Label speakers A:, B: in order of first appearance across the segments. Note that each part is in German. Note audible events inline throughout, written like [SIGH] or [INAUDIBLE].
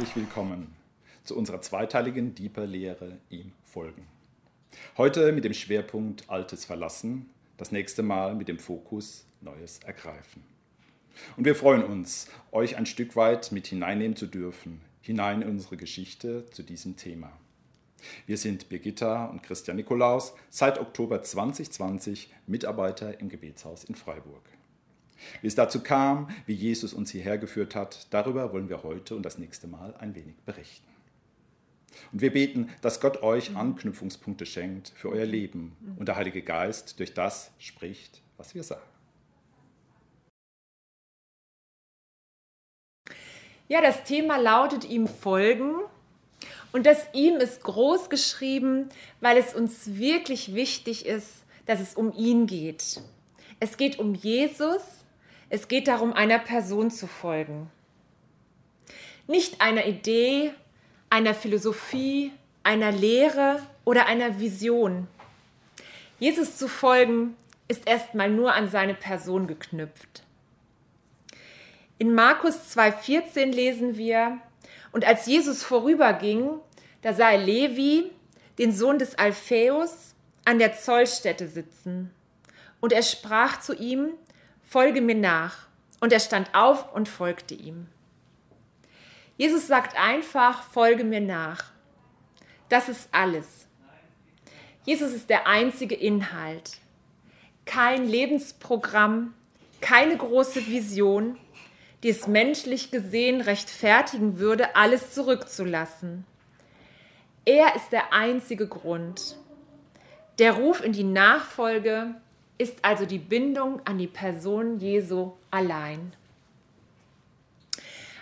A: herzlich willkommen zu unserer zweiteiligen Deeper-Lehre ihm folgen. Heute mit dem Schwerpunkt Altes verlassen, das nächste Mal mit dem Fokus Neues ergreifen. Und wir freuen uns, euch ein Stück weit mit hineinnehmen zu dürfen, hinein in unsere Geschichte zu diesem Thema. Wir sind Birgitta und Christian Nikolaus, seit Oktober 2020 Mitarbeiter im Gebetshaus in Freiburg. Wie es dazu kam, wie Jesus uns hierher geführt hat, darüber wollen wir heute und das nächste Mal ein wenig berichten. Und wir beten, dass Gott euch Anknüpfungspunkte schenkt für euer Leben und der Heilige Geist durch das spricht, was wir sagen.
B: Ja, das Thema lautet ihm folgen. Und das ihm ist groß geschrieben, weil es uns wirklich wichtig ist, dass es um ihn geht. Es geht um Jesus es geht darum, einer Person zu folgen. Nicht einer Idee, einer Philosophie, einer Lehre oder einer Vision. Jesus zu folgen ist erstmal nur an seine Person geknüpft. In Markus 2,14 lesen wir, und als Jesus vorüberging, da sah er Levi, den Sohn des Alphaeus, an der Zollstätte sitzen. Und er sprach zu ihm, folge mir nach. Und er stand auf und folgte ihm. Jesus sagt einfach, folge mir nach. Das ist alles. Jesus ist der einzige Inhalt. Kein Lebensprogramm, keine große Vision, die es menschlich gesehen rechtfertigen würde, alles zurückzulassen. Er ist der einzige Grund. Der Ruf in die Nachfolge ist also die Bindung an die Person Jesu allein.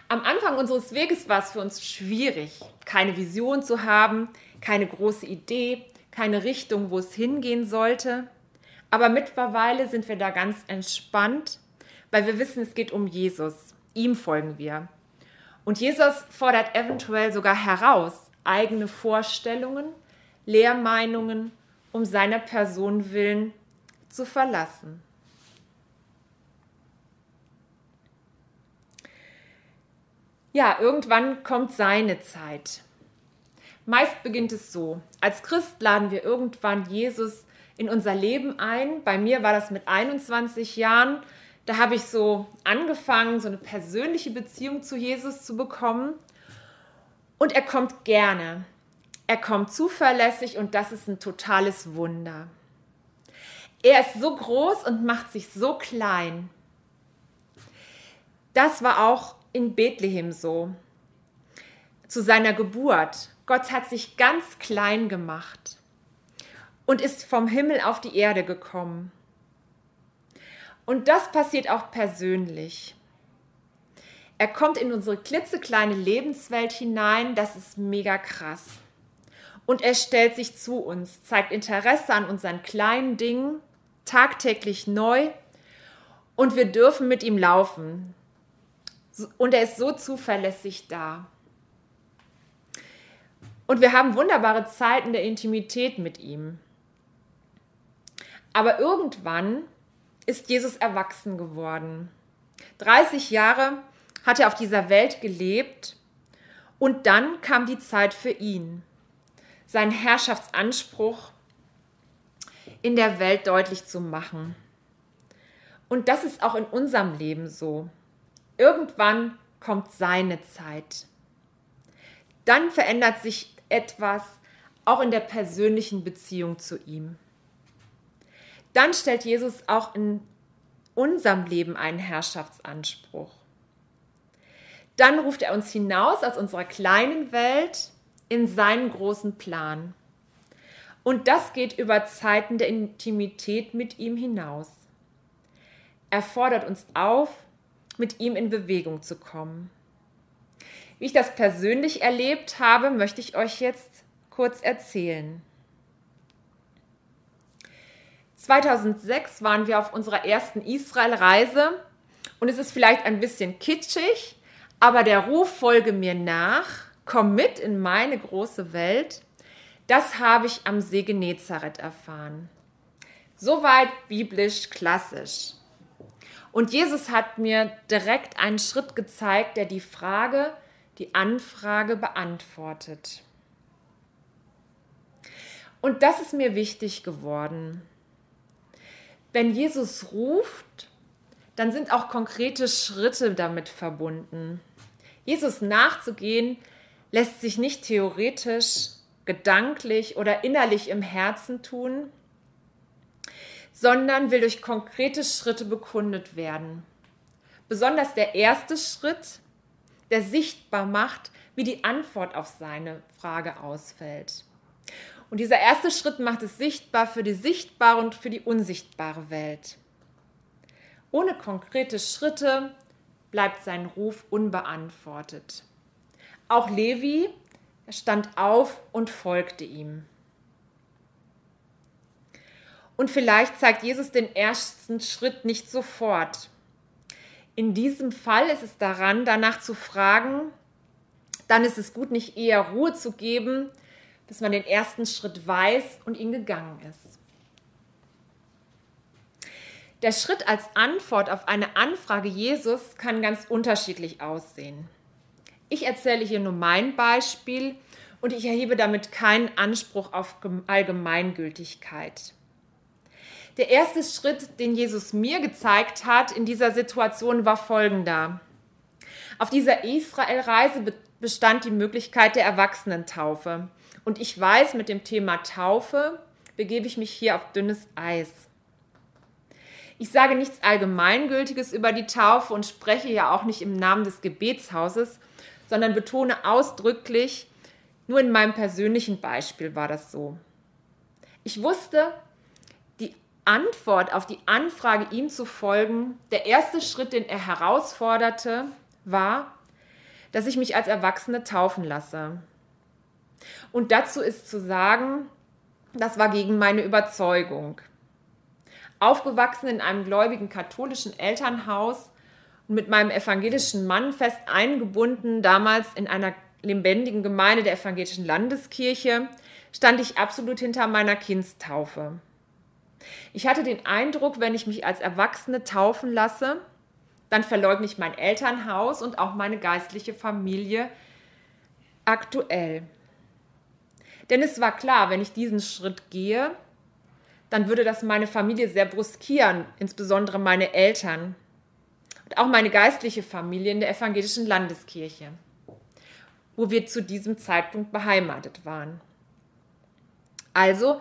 B: Am Anfang unseres Weges war es für uns schwierig, keine Vision zu haben, keine große Idee, keine Richtung, wo es hingehen sollte. Aber mittlerweile sind wir da ganz entspannt, weil wir wissen, es geht um Jesus. Ihm folgen wir. Und Jesus fordert eventuell sogar heraus, eigene Vorstellungen, Lehrmeinungen um seiner Person willen zu verlassen. Ja, irgendwann kommt seine Zeit. Meist beginnt es so. Als Christ laden wir irgendwann Jesus in unser Leben ein. Bei mir war das mit 21 Jahren. Da habe ich so angefangen, so eine persönliche Beziehung zu Jesus zu bekommen. Und er kommt gerne. Er kommt zuverlässig und das ist ein totales Wunder. Er ist so groß und macht sich so klein. Das war auch in Bethlehem so. Zu seiner Geburt. Gott hat sich ganz klein gemacht und ist vom Himmel auf die Erde gekommen. Und das passiert auch persönlich. Er kommt in unsere klitzekleine Lebenswelt hinein, das ist mega krass. Und er stellt sich zu uns, zeigt Interesse an unseren kleinen Dingen tagtäglich neu und wir dürfen mit ihm laufen. Und er ist so zuverlässig da. Und wir haben wunderbare Zeiten der Intimität mit ihm. Aber irgendwann ist Jesus erwachsen geworden. 30 Jahre hat er auf dieser Welt gelebt und dann kam die Zeit für ihn. Sein Herrschaftsanspruch in der Welt deutlich zu machen. Und das ist auch in unserem Leben so. Irgendwann kommt seine Zeit. Dann verändert sich etwas auch in der persönlichen Beziehung zu ihm. Dann stellt Jesus auch in unserem Leben einen Herrschaftsanspruch. Dann ruft er uns hinaus aus unserer kleinen Welt in seinen großen Plan. Und das geht über Zeiten der Intimität mit ihm hinaus. Er fordert uns auf, mit ihm in Bewegung zu kommen. Wie ich das persönlich erlebt habe, möchte ich euch jetzt kurz erzählen. 2006 waren wir auf unserer ersten Israel-Reise und es ist vielleicht ein bisschen kitschig, aber der Ruf folge mir nach, komm mit in meine große Welt, das habe ich am See Genezareth erfahren. Soweit biblisch klassisch. Und Jesus hat mir direkt einen Schritt gezeigt, der die Frage die Anfrage beantwortet. Und das ist mir wichtig geworden. Wenn Jesus ruft, dann sind auch konkrete Schritte damit verbunden. Jesus nachzugehen lässt sich nicht theoretisch, gedanklich oder innerlich im Herzen tun, sondern will durch konkrete Schritte bekundet werden. Besonders der erste Schritt, der sichtbar macht, wie die Antwort auf seine Frage ausfällt. Und dieser erste Schritt macht es sichtbar für die sichtbare und für die unsichtbare Welt. Ohne konkrete Schritte bleibt sein Ruf unbeantwortet. Auch Levi stand auf und folgte ihm. Und vielleicht zeigt Jesus den ersten Schritt nicht sofort. In diesem Fall ist es daran, danach zu fragen, dann ist es gut, nicht eher Ruhe zu geben, bis man den ersten Schritt weiß und ihn gegangen ist. Der Schritt als Antwort auf eine Anfrage Jesus kann ganz unterschiedlich aussehen. Ich erzähle hier nur mein Beispiel und ich erhebe damit keinen Anspruch auf Allgemeingültigkeit. Der erste Schritt, den Jesus mir gezeigt hat in dieser Situation, war folgender. Auf dieser Israelreise bestand die Möglichkeit der Erwachsenentaufe. Und ich weiß, mit dem Thema Taufe begebe ich mich hier auf dünnes Eis. Ich sage nichts Allgemeingültiges über die Taufe und spreche ja auch nicht im Namen des Gebetshauses, sondern betone ausdrücklich, nur in meinem persönlichen Beispiel war das so. Ich wusste, die Antwort auf die Anfrage, ihm zu folgen, der erste Schritt, den er herausforderte, war, dass ich mich als Erwachsene taufen lasse. Und dazu ist zu sagen, das war gegen meine Überzeugung aufgewachsen in einem gläubigen katholischen Elternhaus mit meinem evangelischen Mann fest eingebunden, damals in einer lebendigen Gemeinde der evangelischen Landeskirche, stand ich absolut hinter meiner Kindstaufe. Ich hatte den Eindruck, wenn ich mich als Erwachsene taufen lasse, dann verleugne ich mein Elternhaus und auch meine geistliche Familie aktuell. Denn es war klar, wenn ich diesen Schritt gehe, dann würde das meine Familie sehr bruskieren, insbesondere meine Eltern und auch meine geistliche Familie in der evangelischen Landeskirche, wo wir zu diesem Zeitpunkt beheimatet waren. Also,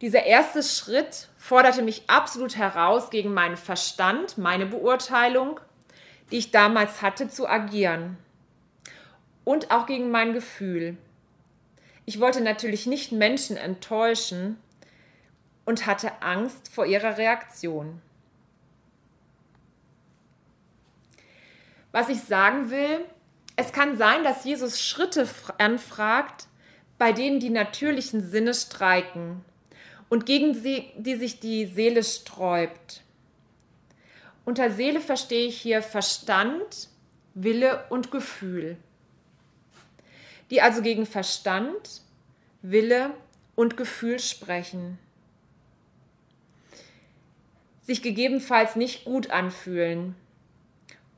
B: dieser erste Schritt forderte mich absolut heraus, gegen meinen Verstand, meine Beurteilung, die ich damals hatte, zu agieren. Und auch gegen mein Gefühl. Ich wollte natürlich nicht Menschen enttäuschen und hatte Angst vor ihrer Reaktion. Was ich sagen will, es kann sein, dass Jesus Schritte anfragt, bei denen die natürlichen Sinne streiken und gegen sie, die sich die Seele sträubt. Unter Seele verstehe ich hier Verstand, Wille und Gefühl, die also gegen Verstand, Wille und Gefühl sprechen sich gegebenenfalls nicht gut anfühlen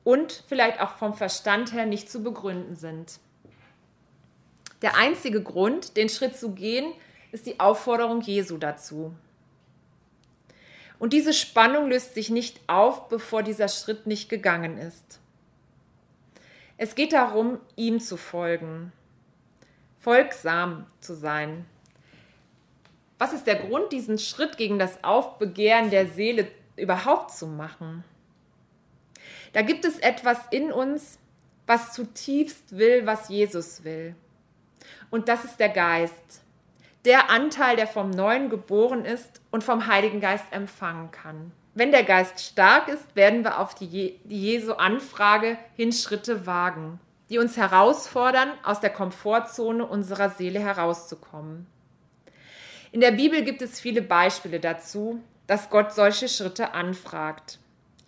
B: und vielleicht auch vom Verstand her nicht zu begründen sind. Der einzige Grund, den Schritt zu gehen, ist die Aufforderung Jesu dazu. Und diese Spannung löst sich nicht auf, bevor dieser Schritt nicht gegangen ist. Es geht darum, ihm zu folgen, folgsam zu sein. Was ist der Grund, diesen Schritt gegen das Aufbegehren der Seele überhaupt zu machen. Da gibt es etwas in uns, was zutiefst will, was Jesus will. Und das ist der Geist. Der Anteil, der vom Neuen geboren ist und vom Heiligen Geist empfangen kann. Wenn der Geist stark ist, werden wir auf die, Jesu Anfrage hin Schritte wagen, die uns herausfordern, aus der Komfortzone unserer Seele herauszukommen. In der Bibel gibt es viele Beispiele dazu, dass Gott solche Schritte anfragt.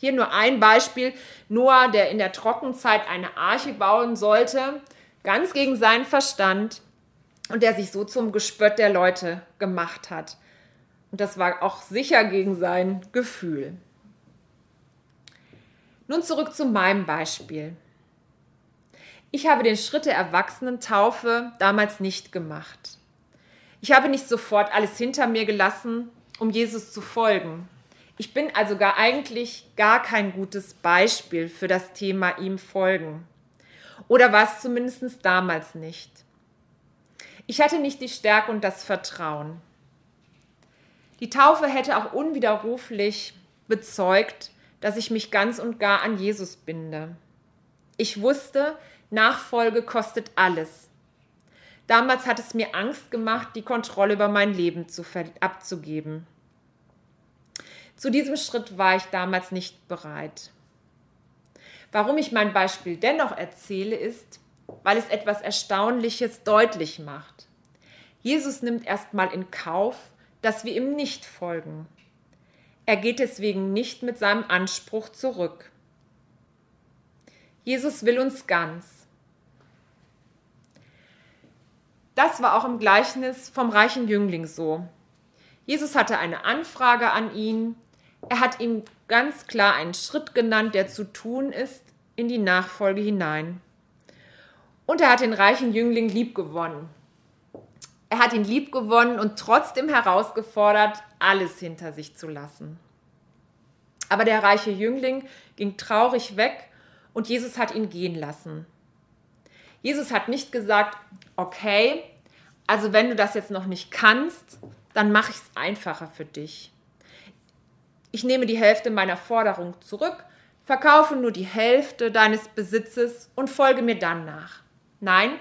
B: Hier nur ein Beispiel. Noah, der in der Trockenzeit eine Arche bauen sollte, ganz gegen seinen Verstand und der sich so zum Gespött der Leute gemacht hat. Und das war auch sicher gegen sein Gefühl. Nun zurück zu meinem Beispiel. Ich habe den Schritt der Erwachsenentaufe damals nicht gemacht. Ich habe nicht sofort alles hinter mir gelassen, um Jesus zu folgen. Ich bin also gar eigentlich gar kein gutes Beispiel für das Thema ihm folgen. Oder war es zumindest damals nicht. Ich hatte nicht die Stärke und das Vertrauen. Die Taufe hätte auch unwiderruflich bezeugt, dass ich mich ganz und gar an Jesus binde. Ich wusste, Nachfolge kostet alles. Damals hat es mir Angst gemacht, die Kontrolle über mein Leben zu abzugeben. Zu diesem Schritt war ich damals nicht bereit. Warum ich mein Beispiel dennoch erzähle, ist, weil es etwas Erstaunliches deutlich macht. Jesus nimmt erstmal in Kauf, dass wir ihm nicht folgen. Er geht deswegen nicht mit seinem Anspruch zurück. Jesus will uns ganz. Das war auch im Gleichnis vom reichen Jüngling so. Jesus hatte eine Anfrage an ihn. Er hat ihm ganz klar einen Schritt genannt, der zu tun ist, in die Nachfolge hinein. Und er hat den reichen Jüngling liebgewonnen. Er hat ihn liebgewonnen und trotzdem herausgefordert, alles hinter sich zu lassen. Aber der reiche Jüngling ging traurig weg und Jesus hat ihn gehen lassen. Jesus hat nicht gesagt, okay, also wenn du das jetzt noch nicht kannst, dann mache ich es einfacher für dich. Ich nehme die Hälfte meiner Forderung zurück, verkaufe nur die Hälfte deines Besitzes und folge mir dann nach. Nein,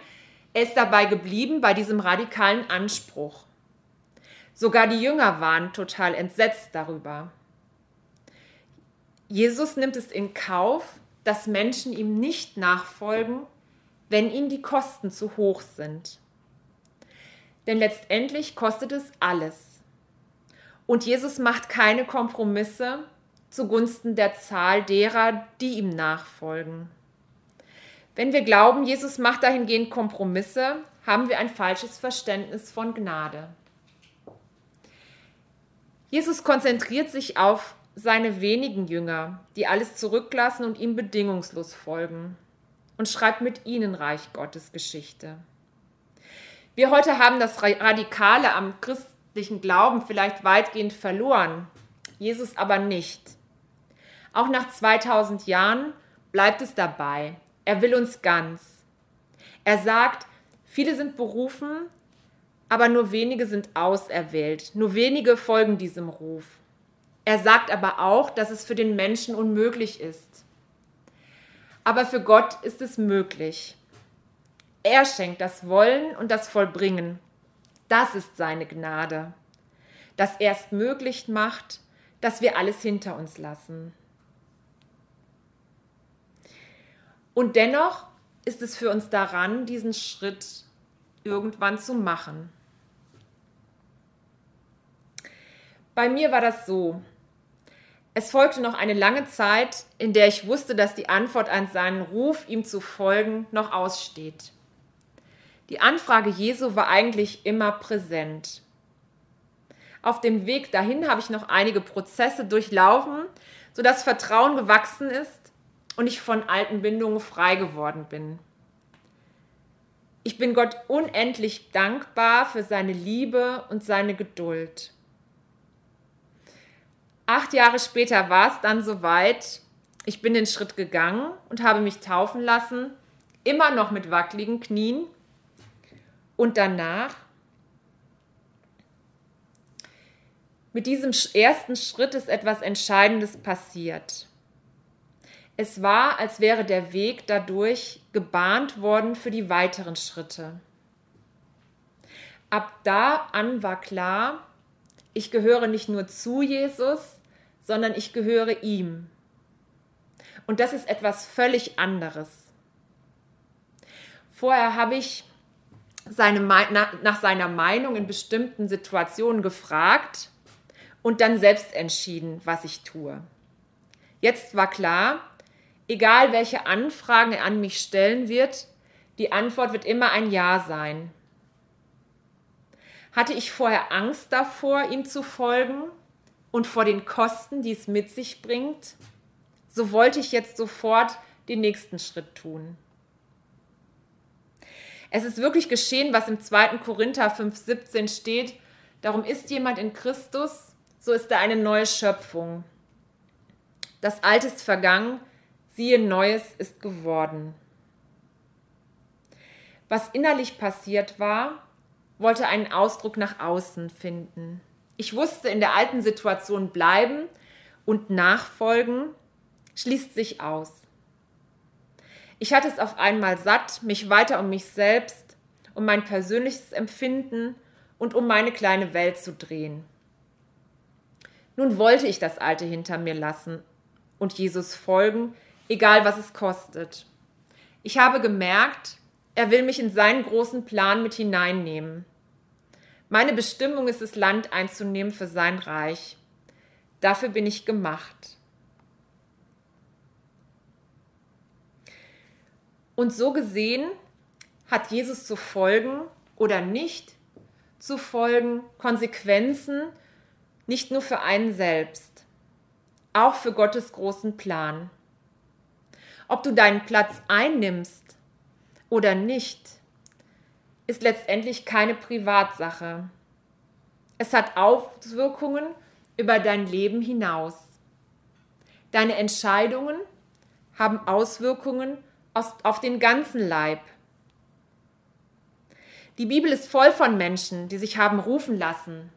B: er ist dabei geblieben bei diesem radikalen Anspruch. Sogar die Jünger waren total entsetzt darüber. Jesus nimmt es in Kauf, dass Menschen ihm nicht nachfolgen, wenn ihnen die Kosten zu hoch sind. Denn letztendlich kostet es alles. Und Jesus macht keine Kompromisse zugunsten der Zahl derer, die ihm nachfolgen. Wenn wir glauben, Jesus macht dahingehend Kompromisse, haben wir ein falsches Verständnis von Gnade. Jesus konzentriert sich auf seine wenigen Jünger, die alles zurücklassen und ihm bedingungslos folgen, und schreibt mit ihnen Reich Gottes Geschichte. Wir heute haben das Radikale am christlichen Glauben vielleicht weitgehend verloren, Jesus aber nicht. Auch nach 2000 Jahren bleibt es dabei. Er will uns ganz. Er sagt, viele sind berufen, aber nur wenige sind auserwählt. Nur wenige folgen diesem Ruf. Er sagt aber auch, dass es für den Menschen unmöglich ist. Aber für Gott ist es möglich. Er schenkt das Wollen und das Vollbringen. Das ist seine Gnade. Dass er es möglich macht, dass wir alles hinter uns lassen. Und dennoch ist es für uns daran, diesen Schritt irgendwann zu machen. Bei mir war das so. Es folgte noch eine lange Zeit, in der ich wusste, dass die Antwort an seinen Ruf, ihm zu folgen, noch aussteht. Die Anfrage Jesu war eigentlich immer präsent. Auf dem Weg dahin habe ich noch einige Prozesse durchlaufen, sodass Vertrauen gewachsen ist und ich von alten Bindungen frei geworden bin. Ich bin Gott unendlich dankbar für seine Liebe und seine Geduld. Acht Jahre später war es dann soweit. Ich bin den Schritt gegangen und habe mich taufen lassen, immer noch mit wackeligen Knien. Und danach, mit diesem ersten Schritt ist etwas Entscheidendes passiert. Es war, als wäre der Weg dadurch gebahnt worden für die weiteren Schritte. Ab da an war klar, ich gehöre nicht nur zu Jesus, sondern ich gehöre ihm. Und das ist etwas völlig anderes. Vorher habe ich seine, nach seiner Meinung in bestimmten Situationen gefragt und dann selbst entschieden, was ich tue. Jetzt war klar, egal welche Anfragen er an mich stellen wird, die Antwort wird immer ein Ja sein. Hatte ich vorher Angst davor, ihm zu folgen? und vor den Kosten, die es mit sich bringt, so wollte ich jetzt sofort den nächsten Schritt tun. Es ist wirklich geschehen, was im 2. Korinther 5,17 steht. Darum ist jemand in Christus, so ist er eine neue Schöpfung. Das Alte ist vergangen, siehe, Neues ist geworden. Was innerlich passiert war, wollte einen Ausdruck nach außen finden. Ich wusste, in der alten Situation bleiben und nachfolgen schließt sich aus. Ich hatte es auf einmal satt, mich weiter um mich selbst, um mein persönliches Empfinden und um meine kleine Welt zu drehen. Nun wollte ich das Alte hinter mir lassen und Jesus folgen, egal was es kostet. Ich habe gemerkt, er will mich in seinen großen Plan mit hineinnehmen. Meine Bestimmung ist es, Land einzunehmen für sein Reich. Dafür bin ich gemacht. Und so gesehen hat Jesus zu folgen oder nicht zu folgen Konsequenzen nicht nur für einen selbst, auch für Gottes großen Plan. Ob du deinen Platz einnimmst oder nicht, ist letztendlich keine Privatsache. Es hat Auswirkungen über dein Leben hinaus. Deine Entscheidungen haben Auswirkungen auf den ganzen Leib. Die Bibel ist voll von Menschen, die sich haben rufen lassen.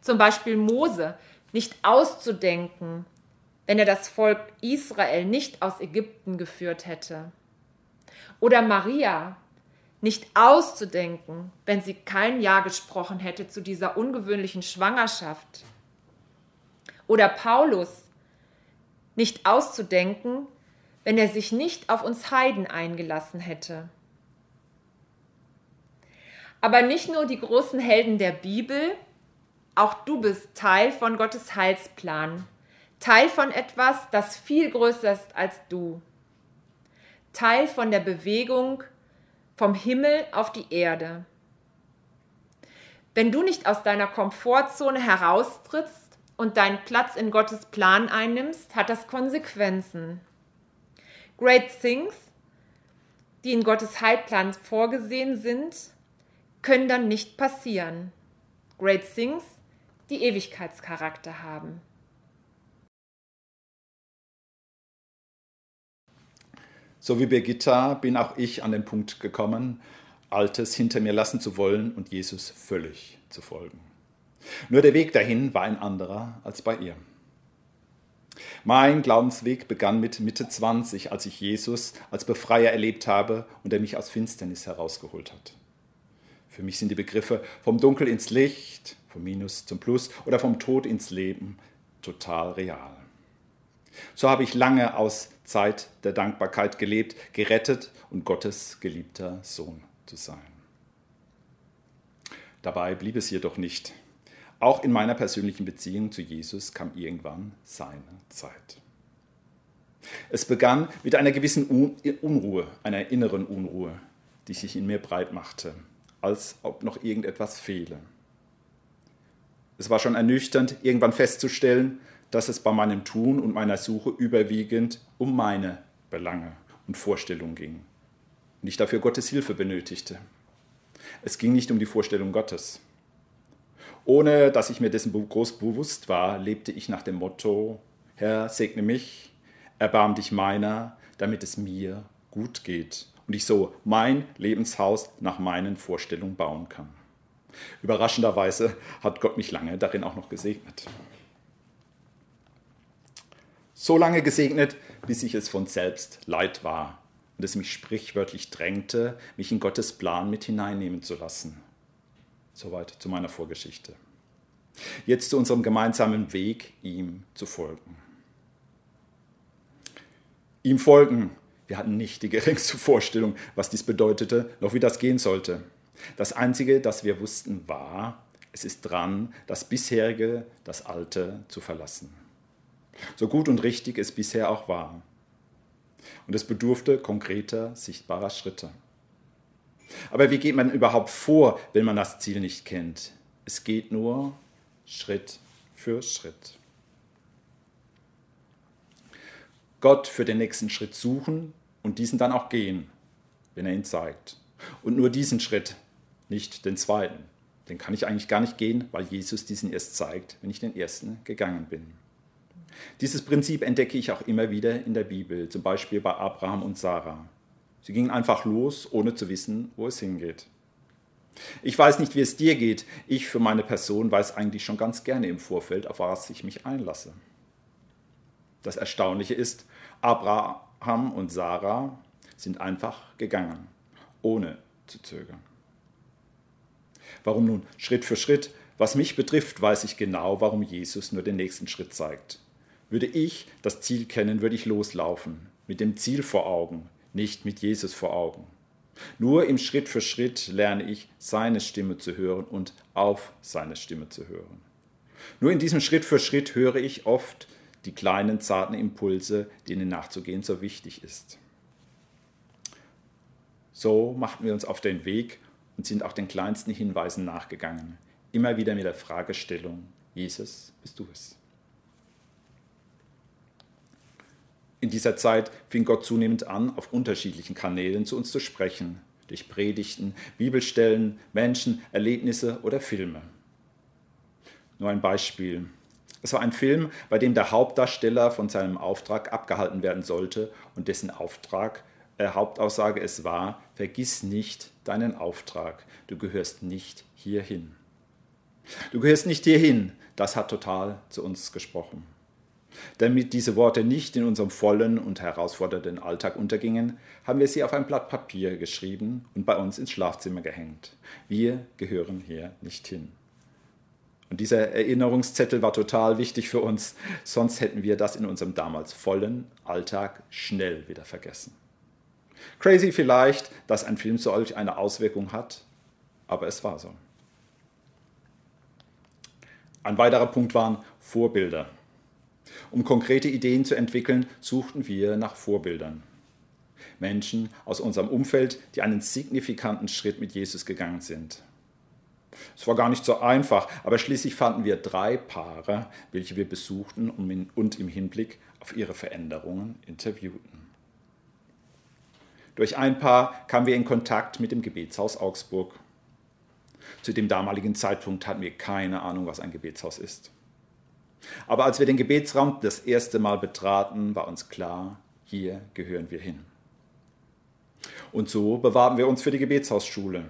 B: Zum Beispiel Mose, nicht auszudenken, wenn er das Volk Israel nicht aus Ägypten geführt hätte. Oder Maria, nicht auszudenken, wenn sie kein Ja gesprochen hätte zu dieser ungewöhnlichen Schwangerschaft. Oder Paulus, nicht auszudenken, wenn er sich nicht auf uns Heiden eingelassen hätte. Aber nicht nur die großen Helden der Bibel, auch du bist Teil von Gottes Heilsplan, Teil von etwas, das viel größer ist als du, Teil von der Bewegung vom Himmel auf die Erde. Wenn du nicht aus deiner Komfortzone heraustrittst und deinen Platz in Gottes Plan einnimmst, hat das Konsequenzen. Great Things, die in Gottes Heilplan vorgesehen sind, können dann nicht passieren. Great Things, die Ewigkeitscharakter haben.
A: So wie Birgitta bin auch ich an den Punkt gekommen, Altes hinter mir lassen zu wollen und Jesus völlig zu folgen. Nur der Weg dahin war ein anderer als bei ihr. Mein Glaubensweg begann mit Mitte 20, als ich Jesus als Befreier erlebt habe und er mich aus Finsternis herausgeholt hat. Für mich sind die Begriffe vom Dunkel ins Licht, vom Minus zum Plus oder vom Tod ins Leben total real. So habe ich lange aus Zeit der Dankbarkeit gelebt, gerettet und Gottes geliebter Sohn zu sein. Dabei blieb es jedoch nicht. Auch in meiner persönlichen Beziehung zu Jesus kam irgendwann seine Zeit. Es begann mit einer gewissen Unruhe, einer inneren Unruhe, die sich in mir breit machte, als ob noch irgendetwas fehle. Es war schon ernüchternd, irgendwann festzustellen, dass es bei meinem Tun und meiner Suche überwiegend um meine Belange und Vorstellungen ging und ich dafür Gottes Hilfe benötigte. Es ging nicht um die Vorstellung Gottes. Ohne dass ich mir dessen groß bewusst war, lebte ich nach dem Motto, Herr, segne mich, erbarm dich meiner, damit es mir gut geht und ich so mein Lebenshaus nach meinen Vorstellungen bauen kann. Überraschenderweise hat Gott mich lange darin auch noch gesegnet so lange gesegnet, bis ich es von selbst leid war und es mich sprichwörtlich drängte, mich in Gottes Plan mit hineinnehmen zu lassen. Soweit zu meiner Vorgeschichte. Jetzt zu unserem gemeinsamen Weg, ihm zu folgen. Ihm folgen. Wir hatten nicht die geringste Vorstellung, was dies bedeutete, noch wie das gehen sollte. Das Einzige, das wir wussten, war, es ist dran, das bisherige, das Alte zu verlassen. So gut und richtig es bisher auch war. Und es bedurfte konkreter, sichtbarer Schritte. Aber wie geht man überhaupt vor, wenn man das Ziel nicht kennt? Es geht nur Schritt für Schritt. Gott für den nächsten Schritt suchen und diesen dann auch gehen, wenn er ihn zeigt. Und nur diesen Schritt, nicht den zweiten. Den kann ich eigentlich gar nicht gehen, weil Jesus diesen erst zeigt, wenn ich den ersten gegangen bin. Dieses Prinzip entdecke ich auch immer wieder in der Bibel, zum Beispiel bei Abraham und Sarah. Sie gingen einfach los, ohne zu wissen, wo es hingeht. Ich weiß nicht, wie es dir geht. Ich für meine Person weiß eigentlich schon ganz gerne im Vorfeld, auf was ich mich einlasse. Das Erstaunliche ist, Abraham und Sarah sind einfach gegangen, ohne zu zögern. Warum nun? Schritt für Schritt. Was mich betrifft, weiß ich genau, warum Jesus nur den nächsten Schritt zeigt. Würde ich das Ziel kennen, würde ich loslaufen, mit dem Ziel vor Augen, nicht mit Jesus vor Augen. Nur im Schritt für Schritt lerne ich, seine Stimme zu hören und auf seine Stimme zu hören. Nur in diesem Schritt für Schritt höre ich oft die kleinen, zarten Impulse, denen nachzugehen so wichtig ist. So machten wir uns auf den Weg und sind auch den kleinsten Hinweisen nachgegangen, immer wieder mit der Fragestellung, Jesus, bist du es? In dieser Zeit fing Gott zunehmend an, auf unterschiedlichen Kanälen zu uns zu sprechen, durch Predigten, Bibelstellen, Menschen, Erlebnisse oder Filme. Nur ein Beispiel. Es war ein Film, bei dem der Hauptdarsteller von seinem Auftrag abgehalten werden sollte und dessen Auftrag, äh, Hauptaussage es war, vergiss nicht deinen Auftrag, du gehörst nicht hierhin. Du gehörst nicht hierhin, das hat total zu uns gesprochen. Damit diese Worte nicht in unserem vollen und herausfordernden Alltag untergingen, haben wir sie auf ein Blatt Papier geschrieben und bei uns ins Schlafzimmer gehängt. Wir gehören hier nicht hin. Und dieser Erinnerungszettel war total wichtig für uns, sonst hätten wir das in unserem damals vollen Alltag schnell wieder vergessen. Crazy vielleicht, dass ein Film solch eine Auswirkung hat, aber es war so. Ein weiterer Punkt waren Vorbilder. Um konkrete Ideen zu entwickeln, suchten wir nach Vorbildern. Menschen aus unserem Umfeld, die einen signifikanten Schritt mit Jesus gegangen sind. Es war gar nicht so einfach, aber schließlich fanden wir drei Paare, welche wir besuchten und im Hinblick auf ihre Veränderungen interviewten. Durch ein Paar kamen wir in Kontakt mit dem Gebetshaus Augsburg. Zu dem damaligen Zeitpunkt hatten wir keine Ahnung, was ein Gebetshaus ist. Aber als wir den Gebetsraum das erste Mal betraten, war uns klar, hier gehören wir hin. Und so bewarben wir uns für die Gebetshausschule.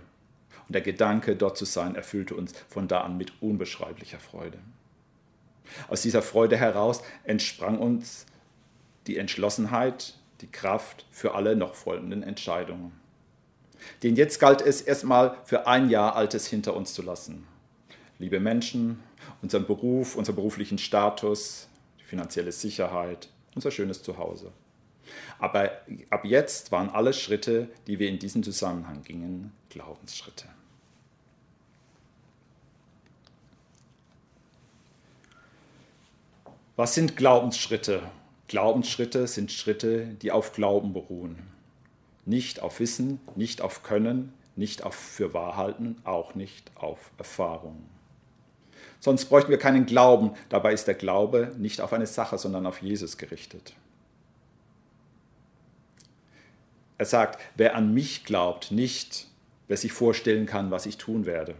A: Und der Gedanke, dort zu sein, erfüllte uns von da an mit unbeschreiblicher Freude. Aus dieser Freude heraus entsprang uns die Entschlossenheit, die Kraft für alle noch folgenden Entscheidungen. Denn jetzt galt es erstmal für ein Jahr Altes hinter uns zu lassen. Liebe Menschen, unseren Beruf, unseren beruflichen Status, die finanzielle Sicherheit, unser schönes Zuhause. Aber ab jetzt waren alle Schritte, die wir in diesem Zusammenhang gingen, Glaubensschritte. Was sind Glaubensschritte? Glaubensschritte sind Schritte, die auf Glauben beruhen. Nicht auf Wissen, nicht auf Können, nicht auf Fürwahrhalten, auch nicht auf Erfahrung. Sonst bräuchten wir keinen Glauben. Dabei ist der Glaube nicht auf eine Sache, sondern auf Jesus gerichtet. Er sagt, wer an mich glaubt, nicht, wer sich vorstellen kann, was ich tun werde.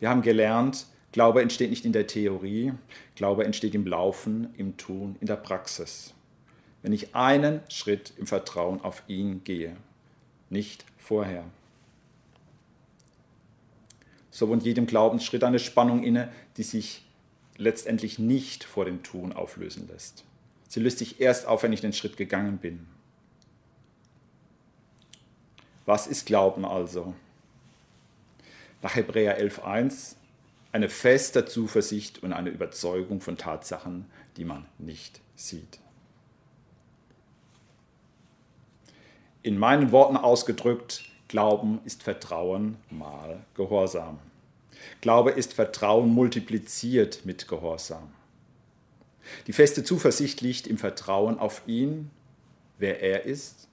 A: Wir haben gelernt, Glaube entsteht nicht in der Theorie, Glaube entsteht im Laufen, im Tun, in der Praxis. Wenn ich einen Schritt im Vertrauen auf ihn gehe, nicht vorher. So wohnt jedem Glaubensschritt eine Spannung inne, die sich letztendlich nicht vor dem Tun auflösen lässt. Sie löst sich erst auf, wenn ich den Schritt gegangen bin. Was ist Glauben also? Nach Hebräer 11.1 eine feste Zuversicht und eine Überzeugung von Tatsachen, die man nicht sieht. In meinen Worten ausgedrückt, Glauben ist Vertrauen mal Gehorsam. Glaube ist Vertrauen multipliziert mit Gehorsam. Die feste Zuversicht liegt im Vertrauen auf ihn, wer er ist.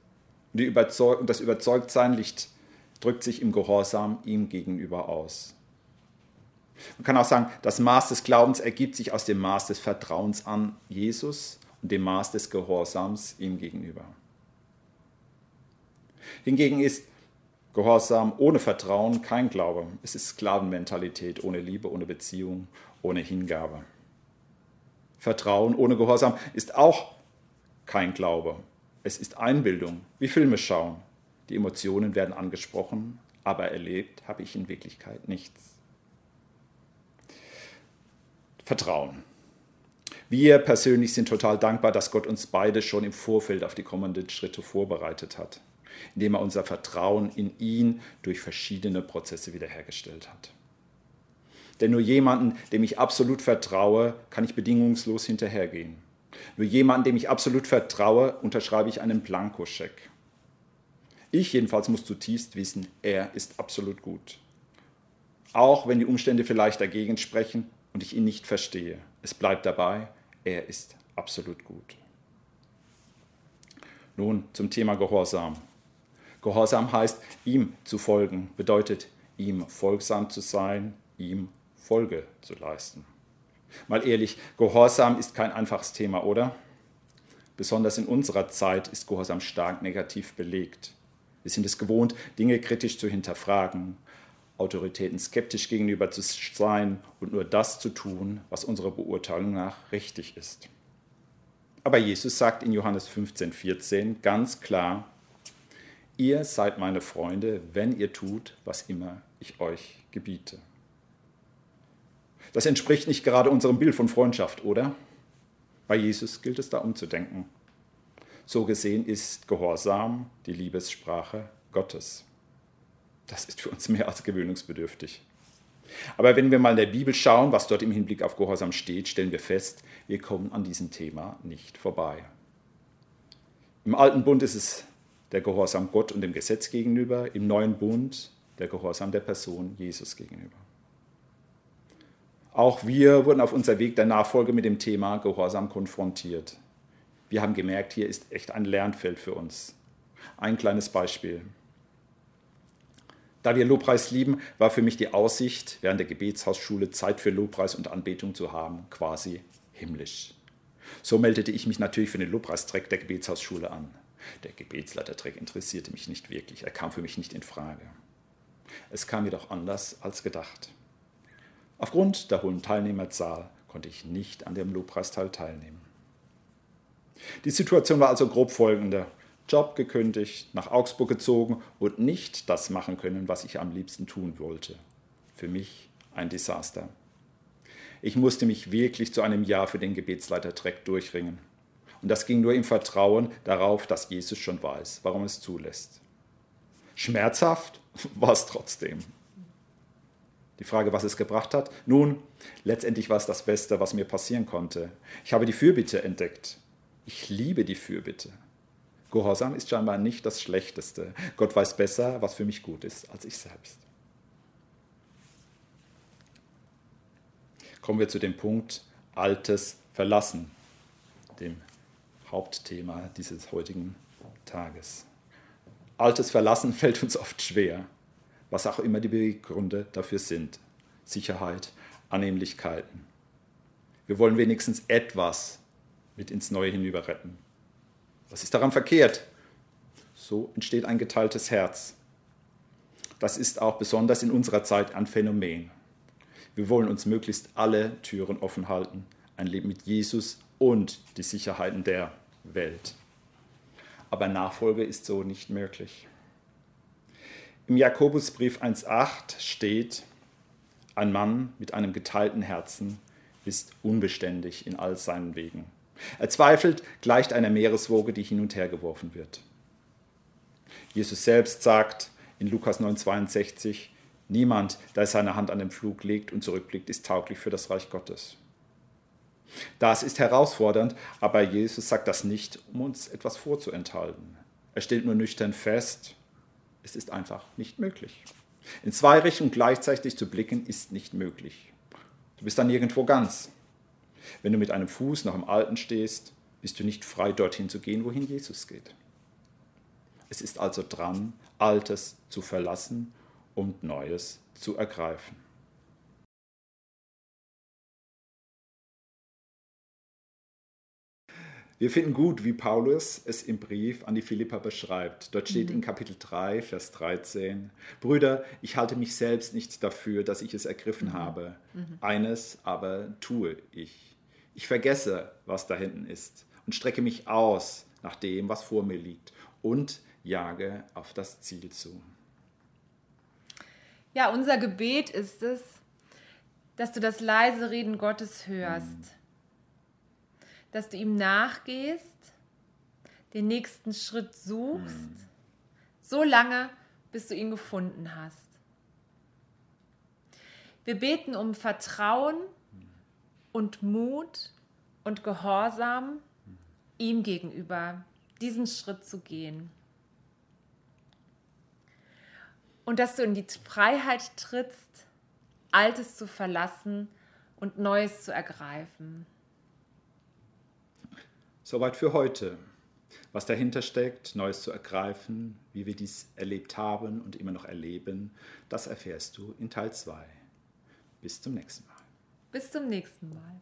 A: Und Überzeug das Überzeugtsein liegt, drückt sich im Gehorsam ihm gegenüber aus. Man kann auch sagen, das Maß des Glaubens ergibt sich aus dem Maß des Vertrauens an Jesus und dem Maß des Gehorsams ihm gegenüber. Hingegen ist Gehorsam ohne Vertrauen kein Glaube. Es ist Sklavenmentalität ohne Liebe, ohne Beziehung, ohne Hingabe. Vertrauen ohne Gehorsam ist auch kein Glaube. Es ist Einbildung, wie Filme schauen. Die Emotionen werden angesprochen, aber erlebt habe ich in Wirklichkeit nichts. Vertrauen. Wir persönlich sind total dankbar, dass Gott uns beide schon im Vorfeld auf die kommenden Schritte vorbereitet hat, indem er unser Vertrauen in ihn durch verschiedene Prozesse wiederhergestellt hat. Denn nur jemanden, dem ich absolut vertraue, kann ich bedingungslos hinterhergehen. Nur jemanden, dem ich absolut vertraue, unterschreibe ich einen Blankoscheck. Ich jedenfalls muss zutiefst wissen, er ist absolut gut. Auch wenn die Umstände vielleicht dagegen sprechen und ich ihn nicht verstehe. Es bleibt dabei, er ist absolut gut. Nun zum Thema Gehorsam. Gehorsam heißt, ihm zu folgen, bedeutet, ihm folgsam zu sein, ihm Folge zu leisten. Mal ehrlich, Gehorsam ist kein einfaches Thema, oder? Besonders in unserer Zeit ist Gehorsam stark negativ belegt. Wir sind es gewohnt, Dinge kritisch zu hinterfragen, Autoritäten skeptisch gegenüber zu sein und nur das zu tun, was unserer Beurteilung nach richtig ist. Aber Jesus sagt in Johannes 15, 14 ganz klar, ihr seid meine Freunde, wenn ihr tut, was immer ich euch gebiete. Das entspricht nicht gerade unserem Bild von Freundschaft, oder? Bei Jesus gilt es da umzudenken. So gesehen ist Gehorsam die Liebessprache Gottes. Das ist für uns mehr als gewöhnungsbedürftig. Aber wenn wir mal in der Bibel schauen, was dort im Hinblick auf Gehorsam steht, stellen wir fest, wir kommen an diesem Thema nicht vorbei. Im alten Bund ist es der Gehorsam Gott und dem Gesetz gegenüber, im neuen Bund der Gehorsam der Person Jesus gegenüber. Auch wir wurden auf unser Weg der Nachfolge mit dem Thema Gehorsam konfrontiert. Wir haben gemerkt, hier ist echt ein Lernfeld für uns. Ein kleines Beispiel. Da wir Lobpreis lieben, war für mich die Aussicht, während der Gebetshausschule Zeit für Lobpreis und Anbetung zu haben, quasi himmlisch. So meldete ich mich natürlich für den Lobpreistrack der Gebetshausschule an. Der Gebetsleitertrack interessierte mich nicht wirklich, er kam für mich nicht in Frage. Es kam jedoch anders als gedacht. Aufgrund der hohen Teilnehmerzahl konnte ich nicht an dem Lobpreisteil teilnehmen. Die Situation war also grob folgende. Job gekündigt, nach Augsburg gezogen und nicht das machen können, was ich am liebsten tun wollte. Für mich ein Desaster. Ich musste mich wirklich zu einem Jahr für den Gebetsleiter-Track durchringen. Und das ging nur im Vertrauen darauf, dass Jesus schon weiß, warum es zulässt. Schmerzhaft [LAUGHS] war es trotzdem. Die Frage, was es gebracht hat? Nun, letztendlich war es das Beste, was mir passieren konnte. Ich habe die Fürbitte entdeckt. Ich liebe die Fürbitte. Gehorsam ist scheinbar nicht das Schlechteste. Gott weiß besser, was für mich gut ist, als ich selbst. Kommen wir zu dem Punkt Altes verlassen, dem Hauptthema dieses heutigen Tages. Altes verlassen [LAUGHS] fällt uns oft schwer was auch immer die Beweggründe dafür sind. Sicherheit, Annehmlichkeiten. Wir wollen wenigstens etwas mit ins Neue hinüber retten. Was ist daran verkehrt? So entsteht ein geteiltes Herz. Das ist auch besonders in unserer Zeit ein Phänomen. Wir wollen uns möglichst alle Türen offen halten, ein Leben mit Jesus und die Sicherheiten der Welt. Aber Nachfolge ist so nicht möglich. Im Jakobusbrief 1.8 steht, ein Mann mit einem geteilten Herzen ist unbeständig in all seinen Wegen. Er zweifelt gleicht einer Meereswoge, die hin und her geworfen wird. Jesus selbst sagt in Lukas 9:62, niemand, der seine Hand an den Flug legt und zurückblickt, ist tauglich für das Reich Gottes. Das ist herausfordernd, aber Jesus sagt das nicht, um uns etwas vorzuenthalten. Er stellt nur nüchtern fest, es ist einfach nicht möglich. In zwei Richtungen gleichzeitig zu blicken, ist nicht möglich. Du bist dann irgendwo ganz. Wenn du mit einem Fuß noch im Alten stehst, bist du nicht frei, dorthin zu gehen, wohin Jesus geht. Es ist also dran, Altes zu verlassen und Neues zu ergreifen. Wir finden gut, wie Paulus es im Brief an die Philipper beschreibt. Dort steht in Kapitel 3, Vers 13, Brüder, ich halte mich selbst nicht dafür, dass ich es ergriffen habe. Eines aber tue ich. Ich vergesse, was da hinten ist und strecke mich aus nach dem, was vor mir liegt und jage auf das Ziel zu.
B: Ja, unser Gebet ist es, dass du das leise Reden Gottes hörst, dass du ihm nachgehst, den nächsten Schritt suchst, so lange, bis du ihn gefunden hast. Wir beten um Vertrauen und Mut und Gehorsam ihm gegenüber, diesen Schritt zu gehen. Und dass du in die Freiheit trittst, Altes zu verlassen und Neues zu ergreifen.
A: Soweit für heute. Was dahinter steckt, Neues zu ergreifen, wie wir dies erlebt haben und immer noch erleben, das erfährst du in Teil 2. Bis zum nächsten Mal.
B: Bis zum nächsten Mal.